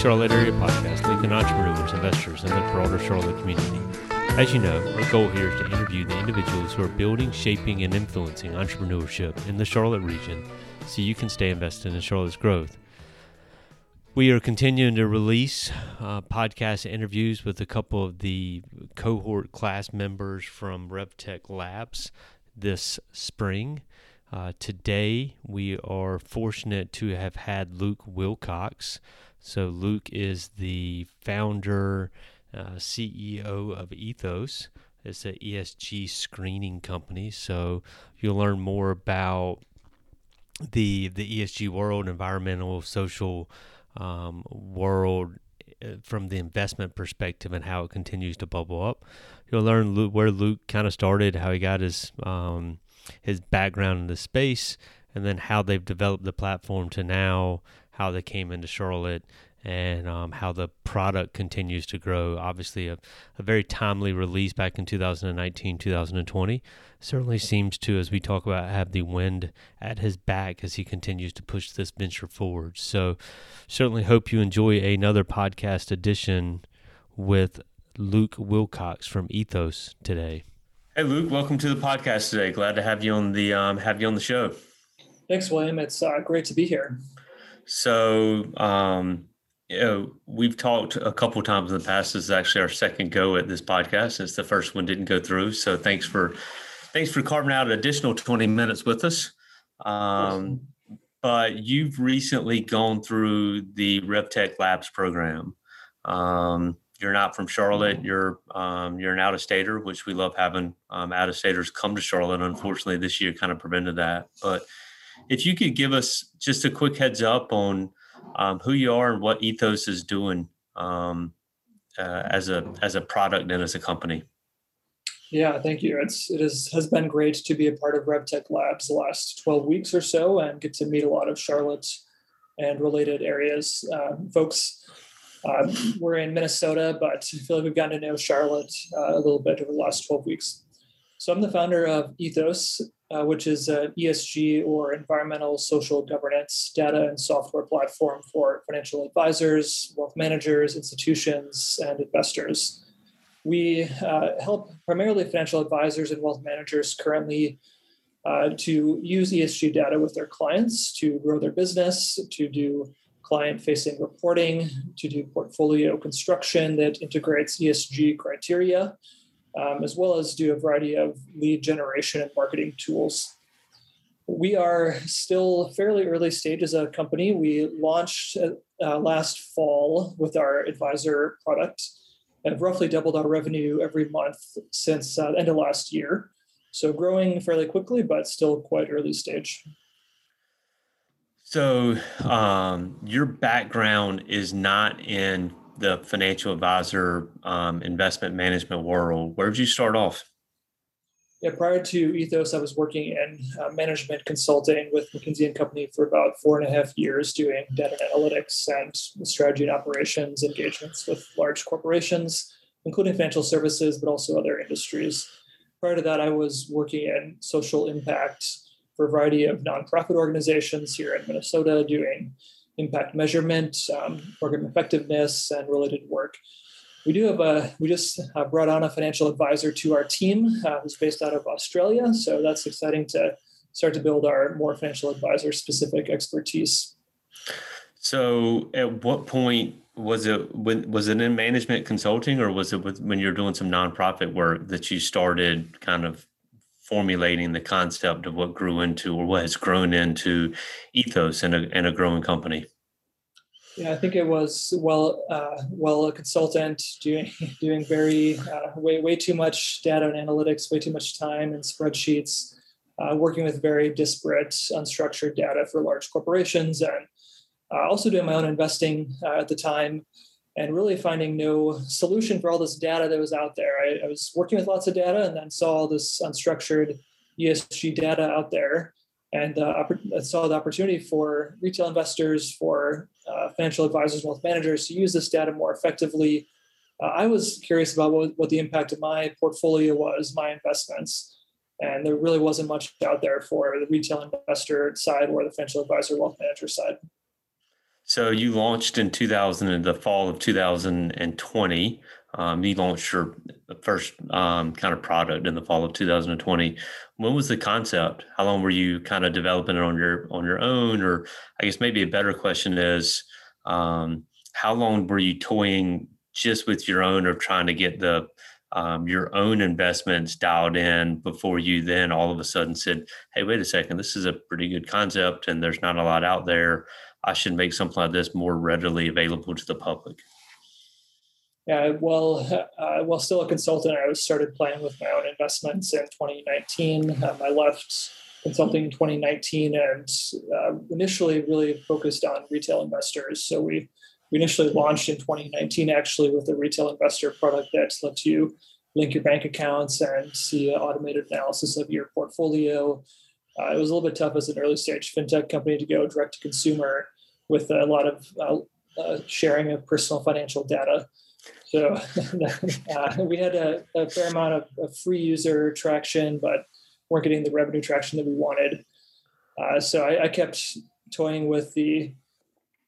Charlotte area podcast linking entrepreneurs, investors, and the broader Charlotte community. As you know, our goal here is to interview the individuals who are building, shaping, and influencing entrepreneurship in the Charlotte region so you can stay invested in Charlotte's growth. We are continuing to release uh, podcast interviews with a couple of the cohort class members from RevTech Labs this spring. Uh, today, we are fortunate to have had Luke Wilcox. So, Luke is the founder, uh, CEO of Ethos. It's an ESG screening company. So, you'll learn more about the the ESG world, environmental, social um, world uh, from the investment perspective and how it continues to bubble up. You'll learn where Luke kind of started, how he got his um, his background in the space, and then how they've developed the platform to now, how they came into Charlotte, and um, how the product continues to grow. Obviously, a, a very timely release back in 2019, 2020. Certainly seems to, as we talk about, have the wind at his back as he continues to push this venture forward. So, certainly hope you enjoy another podcast edition with Luke Wilcox from Ethos today. Hey, Luke, welcome to the podcast today. Glad to have you on the um, have you on the show. Thanks, William. It's uh, great to be here. So, um, you know, we've talked a couple times in the past. This is actually our second go at this podcast since the first one didn't go through. So, thanks for thanks for carving out an additional twenty minutes with us. Um, but you've recently gone through the RevTech Labs program. Um, you're not from Charlotte, mm-hmm. you're um, you're an out of stater, which we love having um, out of staters come to Charlotte. Unfortunately, this year kind of prevented that. But if you could give us just a quick heads up on um, who you are and what Ethos is doing um, uh, as a as a product and as a company. Yeah, thank you. It's it is, has been great to be a part of RevTech Labs the last 12 weeks or so and get to meet a lot of Charlotte and related areas. Uh, folks um, we're in Minnesota, but I feel like we've gotten to know Charlotte uh, a little bit over the last 12 weeks. So I'm the founder of Ethos, uh, which is an ESG or environmental social governance data and software platform for financial advisors, wealth managers, institutions, and investors. We uh, help primarily financial advisors and wealth managers currently uh, to use ESG data with their clients to grow their business, to do client facing reporting, to do portfolio construction that integrates ESG criteria, um, as well as do a variety of lead generation and marketing tools. We are still fairly early stage as a company. We launched uh, last fall with our advisor product and have roughly doubled our revenue every month since uh, the end of last year. So growing fairly quickly, but still quite early stage. So, um, your background is not in the financial advisor um, investment management world. Where did you start off? Yeah, prior to Ethos, I was working in uh, management consulting with McKinsey and Company for about four and a half years, doing data analytics and strategy and operations engagements with large corporations, including financial services, but also other industries. Prior to that, I was working in social impact for a variety of nonprofit organizations here in Minnesota doing impact measurement, um, program effectiveness, and related work. We do have a, we just brought on a financial advisor to our team uh, who's based out of Australia. So that's exciting to start to build our more financial advisor specific expertise. So at what point was it when was it in management consulting or was it with, when you're doing some nonprofit work that you started kind of formulating the concept of what grew into or what has grown into ethos and a, and a growing company. Yeah i think it was well uh, well a consultant doing doing very uh, way way too much data and analytics way too much time and spreadsheets uh, working with very disparate unstructured data for large corporations and uh, also doing my own investing uh, at the time and really finding no solution for all this data that was out there. I, I, was working with lots of data and then saw all this unstructured ESG data out there and uh, saw the opportunity for retail investors, for uh, financial advisors, wealth managers to use this data more effectively. Uh, I was curious about what, what the impact of my portfolio was, my investments. And there really wasn't much out there for the retail investor side or the financial advisor wealth manager side. So you launched in 2000 in the fall of 2020. Um, you launched your first um, kind of product in the fall of 2020. When was the concept? How long were you kind of developing it on your on your own? Or I guess maybe a better question is, um, how long were you toying just with your own or trying to get the um, your own investments dialed in before you then all of a sudden said, "Hey, wait a second, this is a pretty good concept, and there's not a lot out there. I should make something like this more readily available to the public." Yeah, well, uh, while still a consultant, I started playing with my own investments in 2019. Um, I left consulting in 2019 and uh, initially really focused on retail investors. So we we initially launched in 2019 actually with a retail investor product that lets you link your bank accounts and see automated analysis of your portfolio. Uh, it was a little bit tough as an early stage fintech company to go direct to consumer with a lot of uh, uh, sharing of personal financial data. So uh, we had a, a, fair amount of, of, free user traction, but weren't getting the revenue traction that we wanted. Uh, so I, I kept toying with the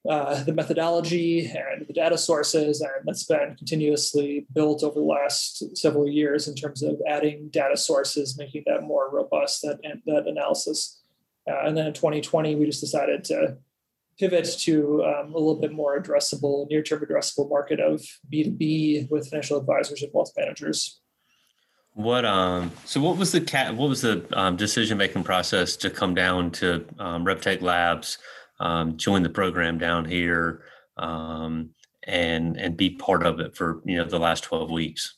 uh, the methodology and the data sources, and that's been continuously built over the last several years in terms of adding data sources, making that more robust, that, that analysis. Uh, and then in 2020, we just decided to pivot to um, a little bit more addressable, near-term addressable market of B2B with financial advisors and wealth managers. What um so what was the cat what was the um, decision making process to come down to um, RevTech Labs um, join the program down here um, and and be part of it for you know the last 12 weeks.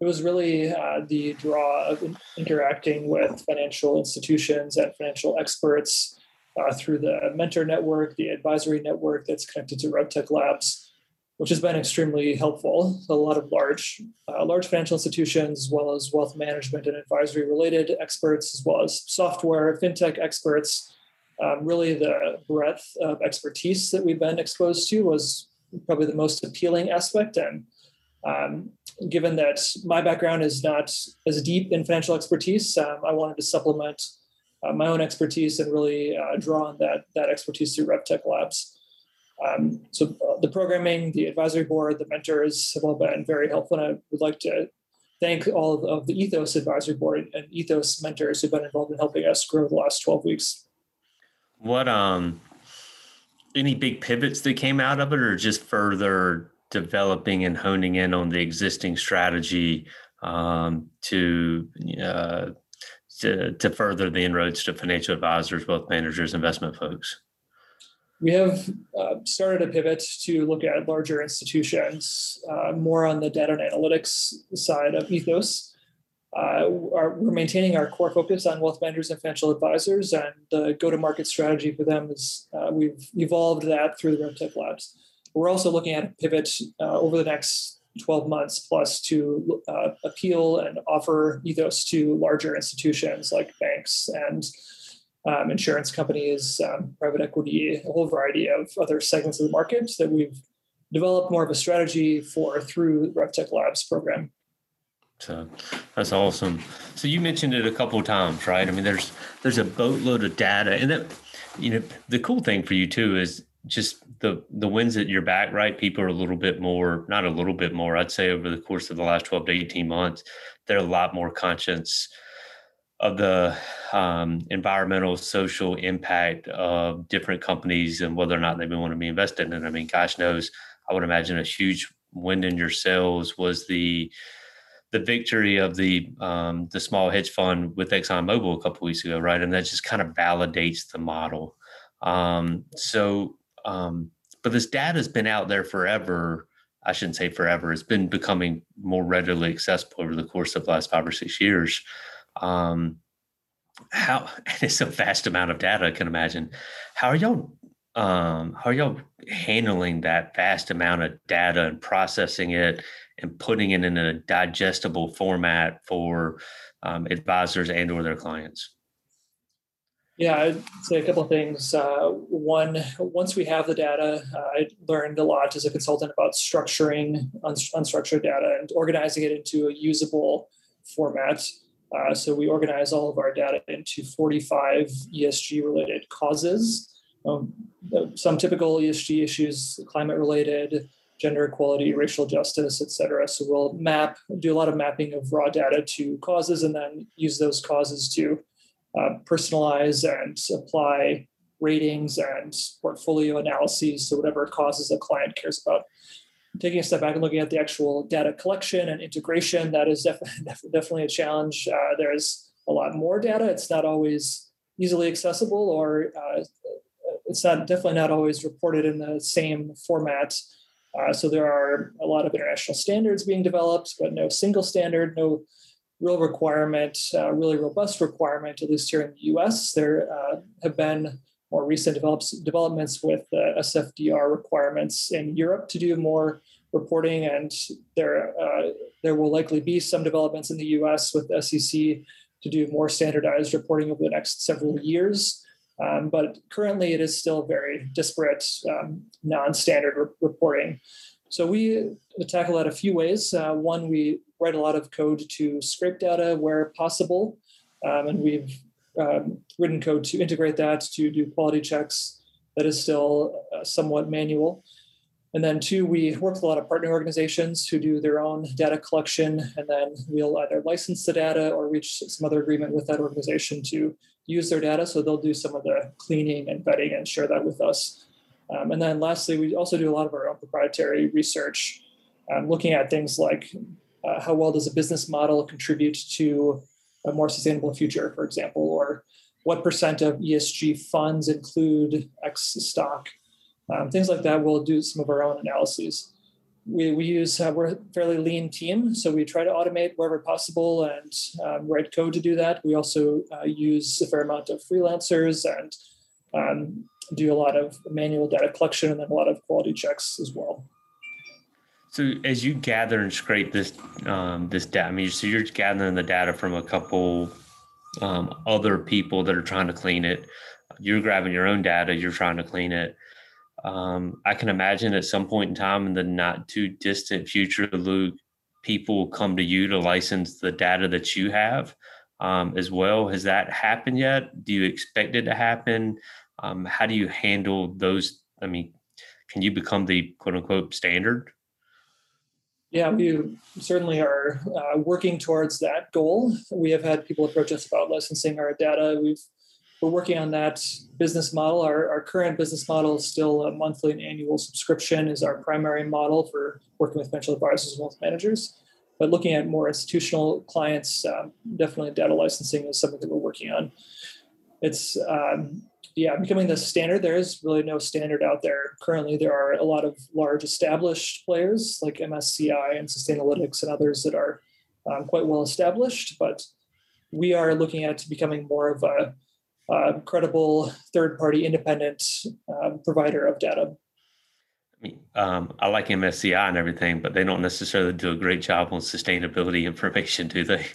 It was really uh, the draw of interacting with financial institutions and financial experts uh, through the mentor network the advisory network that's connected to RevTech Labs which has been extremely helpful. A lot of large uh, large financial institutions as well as wealth management and advisory related experts as well as software fintech experts um, really the breadth of expertise that we've been exposed to was probably the most appealing aspect. And um, given that my background is not as deep in financial expertise, um, I wanted to supplement uh, my own expertise and really uh, draw on that, that expertise through RevTech Labs. Um, so uh, the programming, the advisory board, the mentors have all been very helpful. And I would like to thank all of the Ethos advisory board and Ethos mentors who've been involved in helping us grow the last 12 weeks. What um any big pivots that came out of it or just further developing and honing in on the existing strategy um, to, uh, to to further the inroads to financial advisors, wealth managers, investment folks? We have uh, started a pivot to look at larger institutions, uh, more on the data and analytics side of Ethos uh, are, we're maintaining our core focus on wealth managers and financial advisors, and the go-to-market strategy for them is uh, we've evolved that through the RevTech Labs. We're also looking at a pivot uh, over the next 12 months plus to uh, appeal and offer ethos to larger institutions like banks and um, insurance companies, um, private equity, a whole variety of other segments of the market that we've developed more of a strategy for through RevTech Labs program. So that's awesome. So you mentioned it a couple of times, right? I mean, there's there's a boatload of data, and that you know the cool thing for you too is just the the wins at your back, right? People are a little bit more, not a little bit more. I'd say over the course of the last twelve to eighteen months, they're a lot more conscious of the um, environmental social impact of different companies and whether or not they want to be invested in. I mean, gosh knows, I would imagine a huge win in your sales was the the victory of the um, the small hedge fund with ExxonMobil a couple weeks ago, right? And that just kind of validates the model. Um, so, um, but this data has been out there forever. I shouldn't say forever. It's been becoming more readily accessible over the course of the last five or six years. Um, how it's a vast amount of data. I can imagine. How are y'all? Um, how are y'all handling that vast amount of data and processing it? and putting it in a digestible format for um, advisors and or their clients? Yeah, I'd say a couple of things. Uh, one, once we have the data, uh, I learned a lot as a consultant about structuring un- unstructured data and organizing it into a usable format. Uh, so we organize all of our data into 45 ESG related causes. Um, some typical ESG issues, climate related, gender equality, racial justice, et cetera. So we'll map, do a lot of mapping of raw data to causes and then use those causes to uh, personalize and apply ratings and portfolio analyses to whatever causes a client cares about. Taking a step back and looking at the actual data collection and integration, that is def- definitely a challenge. Uh, there's a lot more data. It's not always easily accessible or uh, it's not definitely not always reported in the same format uh, so there are a lot of international standards being developed, but no single standard, no real requirement, uh, really robust requirement, at least here in the US. There uh, have been more recent develops, developments with the SFDR requirements in Europe to do more reporting, and there, uh, there will likely be some developments in the US with SEC to do more standardized reporting over the next several years. Um, but currently, it is still very disparate, um, non standard re- reporting. So we tackle that a few ways. Uh, one, we write a lot of code to scrape data where possible, um, and we've um, written code to integrate that to do quality checks. That is still uh, somewhat manual. And then two, we work with a lot of partner organizations who do their own data collection, and then we'll either license the data or reach some other agreement with that organization to use their data. So they'll do some of the cleaning and vetting and share that with us. Um, and then lastly, we also do a lot of our own proprietary research, um, looking at things like uh, how well does a business model contribute to a more sustainable future, for example, or what percent of ESG funds include X stock um, things like that. We'll do some of our own analyses. We, we use, uh, we're a fairly lean team, so we try to automate wherever possible and um, write code to do that. We also uh, use a fair amount of freelancers and um, do a lot of manual data collection and then a lot of quality checks as well. So as you gather and scrape this um, this data, I mean, so you're gathering the data from a couple um, other people that are trying to clean it. You're grabbing your own data, you're trying to clean it. Um, I can imagine at some point in time in the not too distant future, Luke, people come to you to license the data that you have um, as well. Has that happened yet? Do you expect it to happen? Um, how do you handle those? I mean, can you become the quote unquote standard? Yeah, we certainly are uh, working towards that goal. We have had people approach us about licensing our data. We've we're working on that business model. Our, our current business model is still a monthly and annual subscription is our primary model for working with financial advisors and wealth managers. But looking at more institutional clients, um, definitely data licensing is something that we're working on. It's um, yeah, becoming the standard. There is really no standard out there currently. There are a lot of large established players like MSCI and Sustainalytics and others that are um, quite well established, but we are looking at becoming more of a uh, credible third party independent uh, provider of data. I um, I like MSCI and everything, but they don't necessarily do a great job on sustainability information, do they?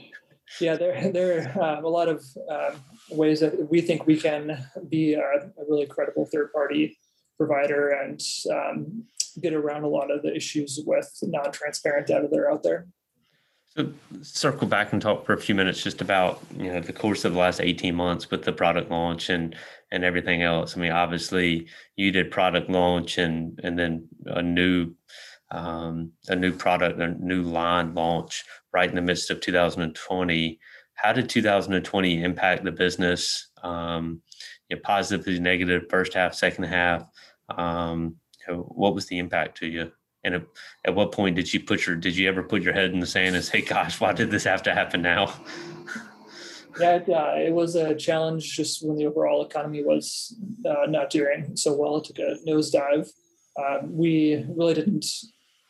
yeah, there, there are um, a lot of um, ways that we think we can be a, a really credible third party provider and um, get around a lot of the issues with non transparent data that are out there. So circle back and talk for a few minutes just about you know the course of the last 18 months with the product launch and and everything else. I mean, obviously you did product launch and and then a new um, a new product, a new line launch right in the midst of 2020. How did 2020 impact the business? Um, you know, positively, negative, first half, second half. Um, what was the impact to you? And at, at what point did you put your did you ever put your head in the sand and say, "Gosh, why did this have to happen now?" Yeah, yeah, it was a challenge just when the overall economy was uh, not doing so well. It took a nosedive. Um, we really didn't.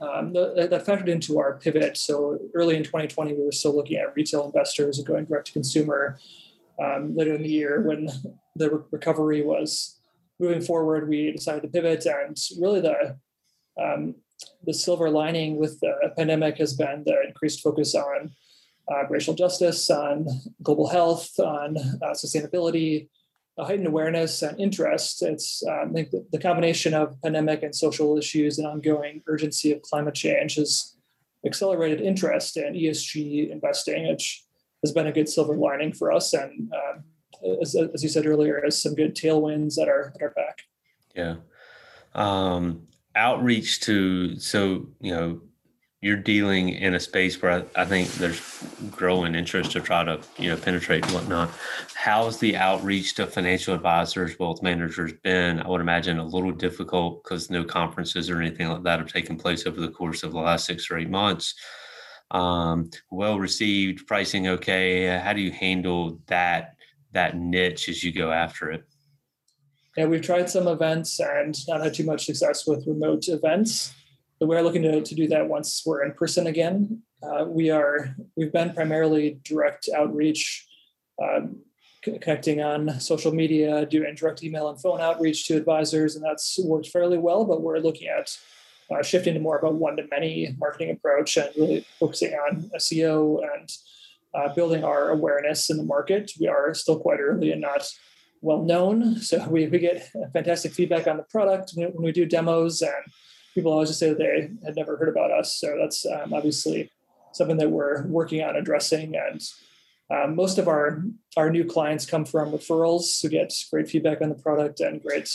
Um, that, that factored into our pivot. So early in 2020, we were still looking at retail investors and going direct to consumer. Um, later in the year, when the re- recovery was moving forward, we decided to pivot, and really the um, the silver lining with the pandemic has been the increased focus on uh, racial justice, on global health, on uh, sustainability, heightened awareness and interest. It's um, I think the, the, combination of pandemic and social issues and ongoing urgency of climate change has accelerated interest in ESG investing, which has been a good silver lining for us. And um, as, as you said earlier, has some good tailwinds that are that are back. Yeah. Um, outreach to so you know you're dealing in a space where I, I, think there's growing interest to try to you know penetrate and whatnot. How's the outreach to financial advisors, wealth managers been? I would imagine a little difficult because no conferences or anything like that have taken place over the course of the last six or eight months. Um, well received, pricing okay. How do you handle that that niche as you go after it? Yeah, we've tried some events and not had too much success with remote events. But we're looking to, to do that once we're in person again. Uh, we are we've been primarily direct outreach, um, connecting on social media, doing direct email and phone outreach to advisors, and that's worked fairly well. But we're looking at uh, shifting to more of a one to many marketing approach and really focusing on SEO and uh, building our awareness in the market. We are still quite early and not well known. So we, we get fantastic feedback on the product when we do demos, and people always just say that they had never heard about us. So that's um, obviously something that we're working on addressing. And um, most of our our new clients come from referrals who get great feedback on the product and great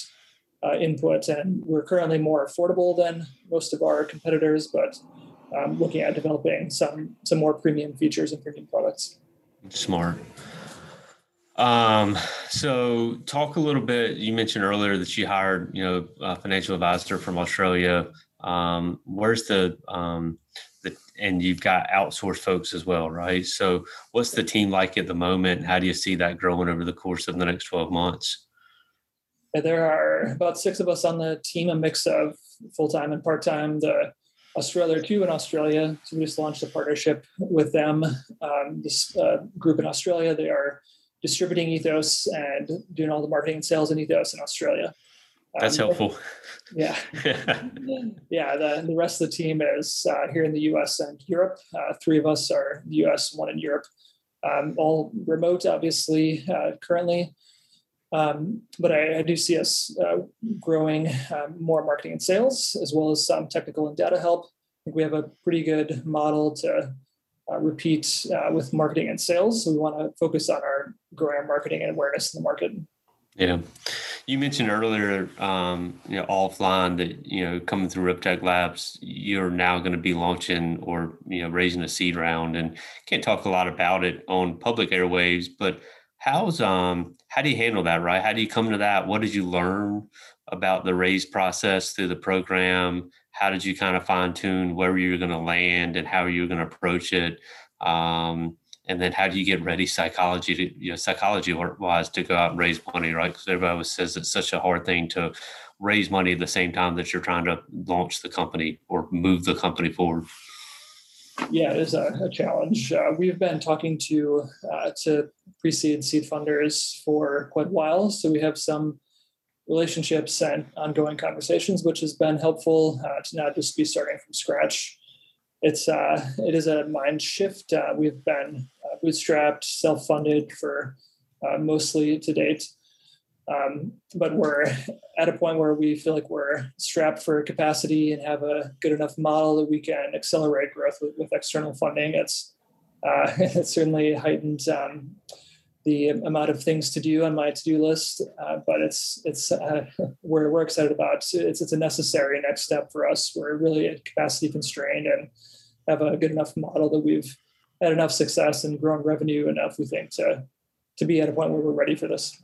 uh, input. And we're currently more affordable than most of our competitors, but um, looking at developing some some more premium features and premium products. Smart. Um, so talk a little bit, you mentioned earlier that you hired, you know, a financial advisor from Australia. Um, where's the, um, the, and you've got outsourced folks as well, right? So what's the team like at the moment? How do you see that growing over the course of the next 12 months? There are about six of us on the team, a mix of full-time and part-time. The Australia Q in Australia. So we just launched a partnership with them. Um, this uh, group in Australia, they are distributing Ethos and doing all the marketing and sales in Ethos in Australia. That's um, helpful. Yeah. yeah. The, the rest of the team is uh, here in the US and Europe. Uh, three of us are the US, one in Europe. Um, all remote, obviously, uh, currently. Um, but I, I, do see us uh, growing um, more marketing and sales, as well as some technical and data help. I think we have a pretty good model to uh, repeat uh, with marketing and sales. So we want to focus on our growing our marketing and awareness in the market. Yeah, you mentioned earlier, um, you know, offline that you know coming through RevTech Labs, you're now going to be launching or you know raising a seed round, and can't talk a lot about it on public airwaves. But how's um how do you handle that? Right? How do you come to that? What did you learn about the raise process through the program? how did you kind of fine tune where you're going to land and how you're going to approach it? Um, and then how do you get ready psychology to, you know, psychology wise to go out and raise money, right? Because everybody always says it's such a hard thing to raise money at the same time that you're trying to launch the company or move the company forward. Yeah, it is a, a challenge. Uh, we've been talking to uh, to pre-seed seed funders for quite a while, so we have some relationships and ongoing conversations, which has been helpful uh, to not just be starting from scratch. It's uh, it is a mind shift. Uh, we've been uh, bootstrapped, self funded for uh, mostly to date, um, but we're at a point where we feel like we're strapped for capacity and have a good enough model that we can accelerate growth with, with external funding. It's uh, it's certainly heightened. Um, the amount of things to do on my to-do list, uh, but it's it's uh, we're we're excited about. It's it's a necessary next step for us. We're really capacity constrained and have a good enough model that we've had enough success and grown revenue enough. We think to to be at a point where we're ready for this.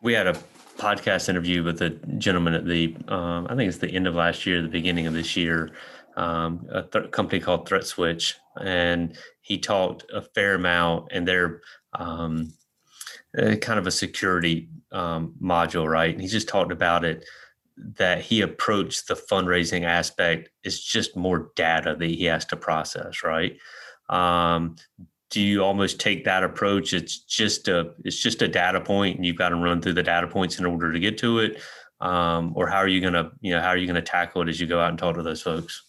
We had a podcast interview with a gentleman at the um, I think it's the end of last year, the beginning of this year, um, a th- company called Threat Switch, and he talked a fair amount, and they're um, uh, kind of a security um, module, right? And he just talked about it that he approached the fundraising aspect is just more data that he has to process, right? Um, do you almost take that approach? It's just a it's just a data point, and you've got to run through the data points in order to get to it. Um, or how are you gonna you know how are you gonna tackle it as you go out and talk to those folks?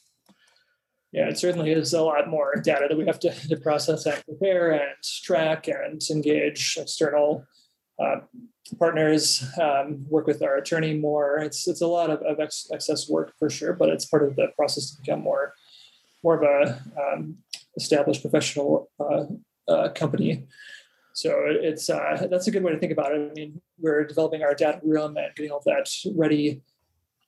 Yeah, it certainly is a lot more data that we have to, to process and prepare and track and engage external uh, partners, um, work with our attorney more. It's it's a lot of, of ex- excess work for sure, but it's part of the process to become more more of a um, established professional uh, uh, company. So it's uh, that's a good way to think about it. I mean, we're developing our data room and getting all that ready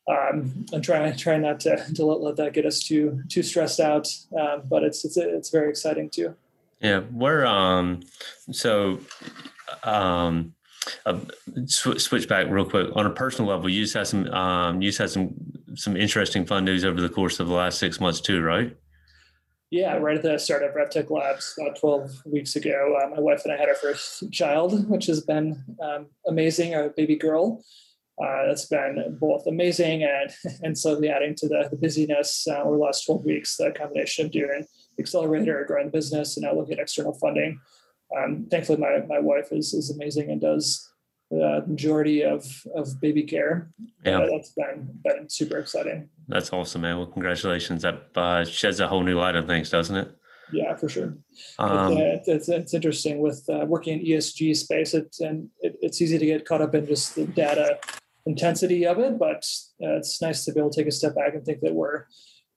um, and try try not to to let, let that get us too too stressed out. Um, but it's it's it's very exciting too. Yeah, we're um so um uh, sw- switch back real quick on a personal level. You just had some um you just had some some interesting fun news over the course of the last six months too, right? Yeah, right at the start of RevTech Labs about 12 weeks ago, uh, my wife and I had our first child, which has been um, amazing, a baby girl. Uh, that's been both amazing and and slowly adding to the, the busyness uh, over the last 12 weeks, the combination of doing accelerator, growing the business, and now looking at external funding. Um, thankfully, my, my wife is, is amazing and does the majority of, of baby care. Yeah. Uh, that's been, been super exciting. That's awesome, man. Well, congratulations. That uh, sheds a whole new light on things, doesn't it? Yeah, for sure. Um, it's, it's, it's, interesting with uh, working in ESG space. It's and it, it's easy to get caught up in just the data intensity of it, but uh, it's nice to be able to take a step back and think that we're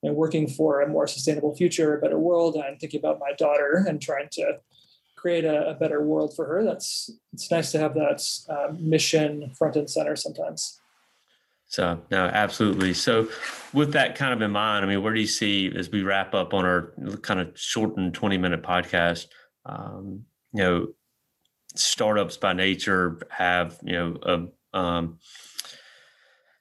you know, working for a more sustainable future, a better world. And I'm thinking about my daughter and trying to create a, a better world for her. That's it's nice to have that um, mission front and center sometimes. So no, absolutely. So with that kind of in mind, I mean, where do you see as we wrap up on our kind of shortened 20 minute podcast, um, you know, startups by nature have, you know, a, um,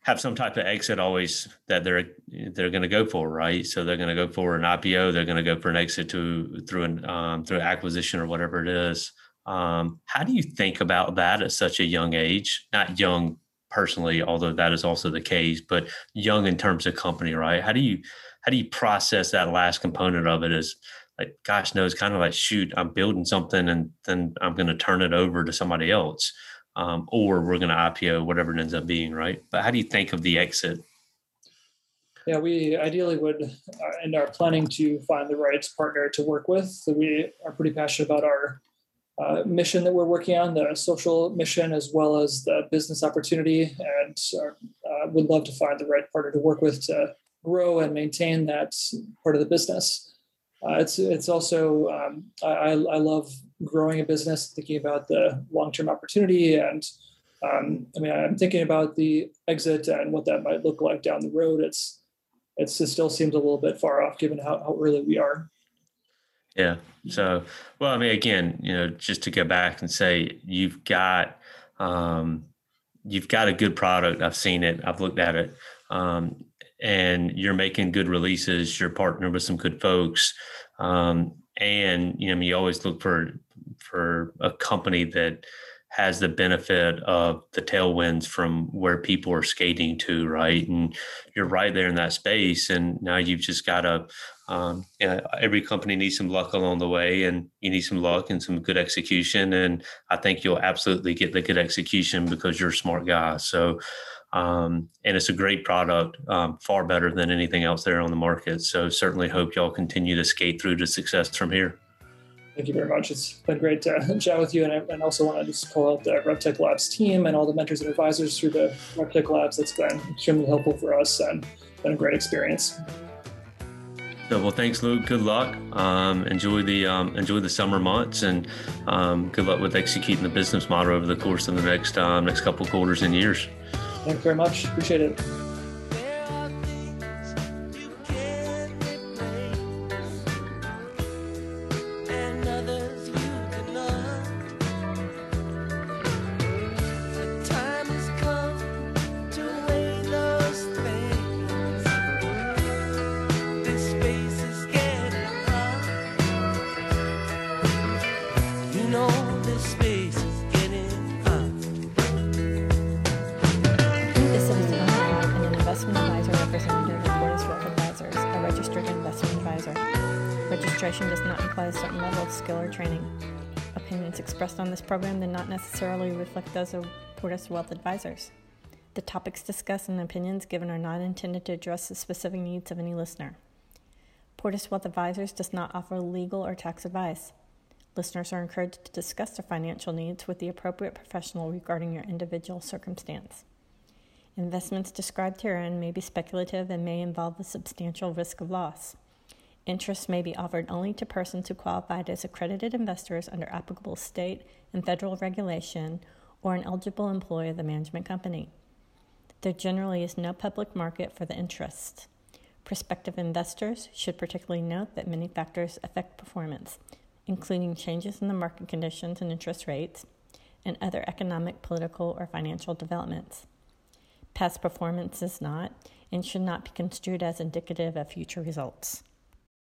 have some type of exit always that they're they're going to go for, right? So they're going to go for an IPO, they're going to go for an exit to through an um, through acquisition or whatever it is. Um, how do you think about that at such a young age? Not young personally, although that is also the case, but young in terms of company, right? How do you how do you process that last component of it as like gosh knows kind of like shoot i'm building something and then i'm going to turn it over to somebody else um, or we're going to IPO, whatever it ends up being, right? But how do you think of the exit? Yeah, we ideally would uh, and are planning to find the right partner to work with. So we are pretty passionate about our uh, mission that we're working on, the social mission, as well as the business opportunity, and uh, would love to find the right partner to work with to grow and maintain that part of the business. Uh, it's it's also um, I, I love growing a business, thinking about the long term opportunity, and um, I mean I'm thinking about the exit and what that might look like down the road. It's it's it still seems a little bit far off given how, how early we are. Yeah. So well, I mean, again, you know, just to go back and say you've got um, you've got a good product. I've seen it. I've looked at it. Um, and you're making good releases, you're partnered with some good folks. Um, and you know, you always look for for a company that has the benefit of the tailwinds from where people are skating to, right? And you're right there in that space. And now you've just got to, um, you know, every company needs some luck along the way, and you need some luck and some good execution. And I think you'll absolutely get the good execution because you're a smart guy. So, um, and it's a great product, um, far better than anything else there on the market. So certainly hope y'all continue to skate through to success from here. Thank you very much. It's been great to chat with you. And I and also want to just call out the RevTech Labs team and all the mentors and advisors through the RevTech Labs. That's been extremely helpful for us and been a great experience. So, well, thanks, Luke. Good luck. Um, enjoy the um, enjoy the summer months, and um, good luck with executing the business model over the course of the next um, next couple quarters and years. Thanks very much. Appreciate it. Program do not necessarily reflect those of Portus Wealth Advisors. The topics discussed and opinions given are not intended to address the specific needs of any listener. Portus Wealth Advisors does not offer legal or tax advice. Listeners are encouraged to discuss their financial needs with the appropriate professional regarding your individual circumstance. Investments described herein may be speculative and may involve a substantial risk of loss. Interest may be offered only to persons who qualified as accredited investors under applicable state and federal regulation or an eligible employee of the management company. There generally is no public market for the interest. Prospective investors should particularly note that many factors affect performance, including changes in the market conditions and interest rates, and other economic, political, or financial developments. Past performance is not and should not be construed as indicative of future results.